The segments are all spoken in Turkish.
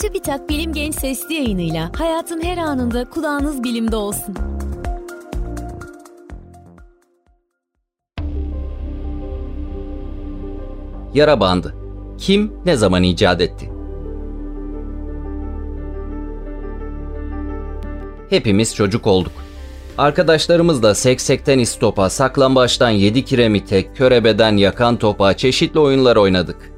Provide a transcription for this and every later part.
TÜBİTAK Bilim Genç Sesli yayınıyla hayatın her anında kulağınız bilimde olsun. Yara bandı. Kim ne zaman icat etti? Hepimiz çocuk olduk. Arkadaşlarımızla seksekten istopa, saklambaçtan yedi kiremite, körebeden yakan topa çeşitli oyunlar oynadık.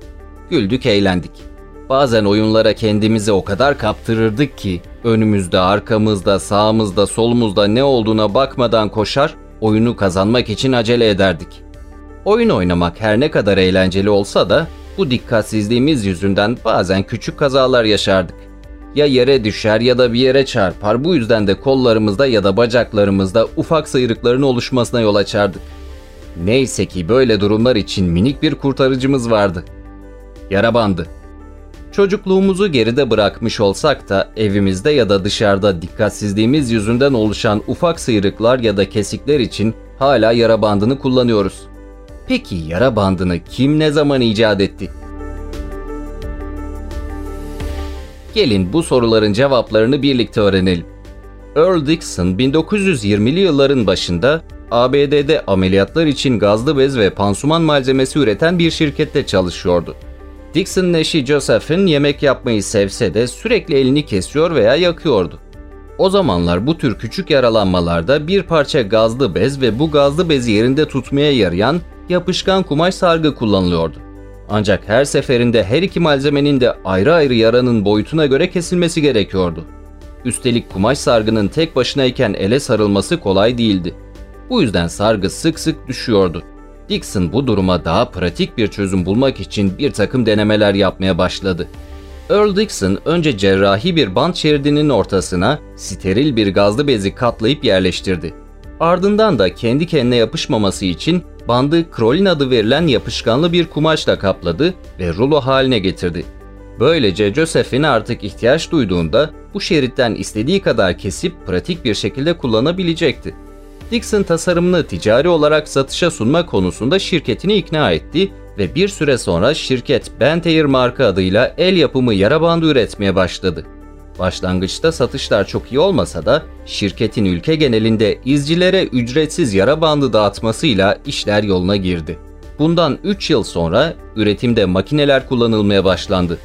Güldük, eğlendik. Bazen oyunlara kendimizi o kadar kaptırırdık ki önümüzde, arkamızda, sağımızda, solumuzda ne olduğuna bakmadan koşar, oyunu kazanmak için acele ederdik. Oyun oynamak her ne kadar eğlenceli olsa da bu dikkatsizliğimiz yüzünden bazen küçük kazalar yaşardık. Ya yere düşer ya da bir yere çarpar bu yüzden de kollarımızda ya da bacaklarımızda ufak sıyrıkların oluşmasına yol açardık. Neyse ki böyle durumlar için minik bir kurtarıcımız vardı. Yara bandı. Çocukluğumuzu geride bırakmış olsak da evimizde ya da dışarıda dikkatsizliğimiz yüzünden oluşan ufak sıyrıklar ya da kesikler için hala yara bandını kullanıyoruz. Peki yara bandını kim ne zaman icat etti? Gelin bu soruların cevaplarını birlikte öğrenelim. Earl Dixon 1920'li yılların başında ABD'de ameliyatlar için gazlı bez ve pansuman malzemesi üreten bir şirkette çalışıyordu. Dixon'ın eşi Josephine yemek yapmayı sevse de sürekli elini kesiyor veya yakıyordu. O zamanlar bu tür küçük yaralanmalarda bir parça gazlı bez ve bu gazlı bezi yerinde tutmaya yarayan yapışkan kumaş sargı kullanılıyordu. Ancak her seferinde her iki malzemenin de ayrı ayrı yaranın boyutuna göre kesilmesi gerekiyordu. Üstelik kumaş sargının tek başınayken ele sarılması kolay değildi. Bu yüzden sargı sık sık düşüyordu. Dixon bu duruma daha pratik bir çözüm bulmak için bir takım denemeler yapmaya başladı. Earl Dixon önce cerrahi bir bant şeridinin ortasına steril bir gazlı bezi katlayıp yerleştirdi. Ardından da kendi kendine yapışmaması için bandı krolin adı verilen yapışkanlı bir kumaşla kapladı ve rulo haline getirdi. Böylece Josephine artık ihtiyaç duyduğunda bu şeritten istediği kadar kesip pratik bir şekilde kullanabilecekti. Dixon tasarımını ticari olarak satışa sunma konusunda şirketini ikna etti ve bir süre sonra şirket Bentair marka adıyla el yapımı yara bandı üretmeye başladı. Başlangıçta satışlar çok iyi olmasa da şirketin ülke genelinde izcilere ücretsiz yara bandı dağıtmasıyla işler yoluna girdi. Bundan 3 yıl sonra üretimde makineler kullanılmaya başlandı.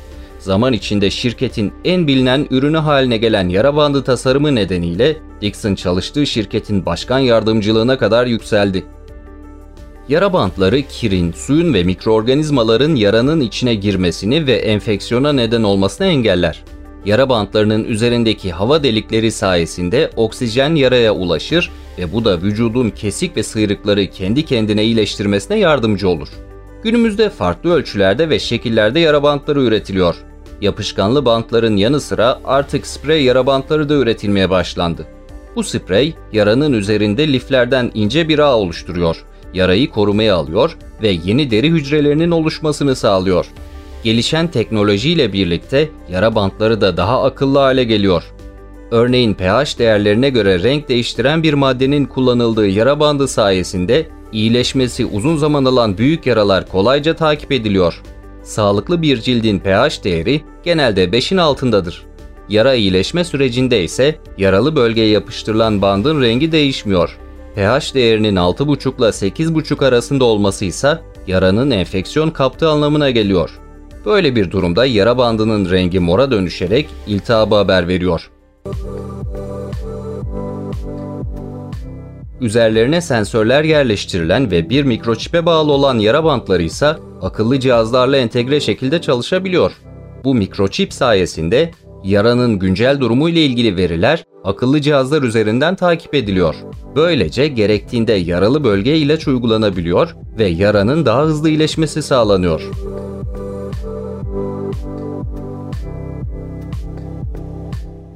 Zaman içinde şirketin en bilinen ürünü haline gelen yara bandı tasarımı nedeniyle Dixon çalıştığı şirketin başkan yardımcılığına kadar yükseldi. Yara bantları kirin, suyun ve mikroorganizmaların yaranın içine girmesini ve enfeksiyona neden olmasını engeller. Yara bantlarının üzerindeki hava delikleri sayesinde oksijen yaraya ulaşır ve bu da vücudun kesik ve sıyrıkları kendi kendine iyileştirmesine yardımcı olur. Günümüzde farklı ölçülerde ve şekillerde yara bantları üretiliyor. Yapışkanlı bantların yanı sıra artık sprey yara bantları da üretilmeye başlandı. Bu sprey yaranın üzerinde liflerden ince bir ağ oluşturuyor. Yarayı korumaya alıyor ve yeni deri hücrelerinin oluşmasını sağlıyor. Gelişen teknolojiyle birlikte yara bantları da daha akıllı hale geliyor. Örneğin pH değerlerine göre renk değiştiren bir maddenin kullanıldığı yara bandı sayesinde iyileşmesi uzun zaman alan büyük yaralar kolayca takip ediliyor. Sağlıklı bir cildin pH değeri genelde 5'in altındadır. Yara iyileşme sürecinde ise yaralı bölgeye yapıştırılan bandın rengi değişmiyor. pH değerinin 6,5 ile 8,5 arasında olması ise yaranın enfeksiyon kaptığı anlamına geliyor. Böyle bir durumda yara bandının rengi mora dönüşerek iltihabı haber veriyor. Üzerlerine sensörler yerleştirilen ve bir mikroçipe bağlı olan yara bantları ise akıllı cihazlarla entegre şekilde çalışabiliyor. Bu mikroçip sayesinde yaranın güncel durumu ile ilgili veriler akıllı cihazlar üzerinden takip ediliyor. Böylece gerektiğinde yaralı bölgeye ilaç uygulanabiliyor ve yaranın daha hızlı iyileşmesi sağlanıyor.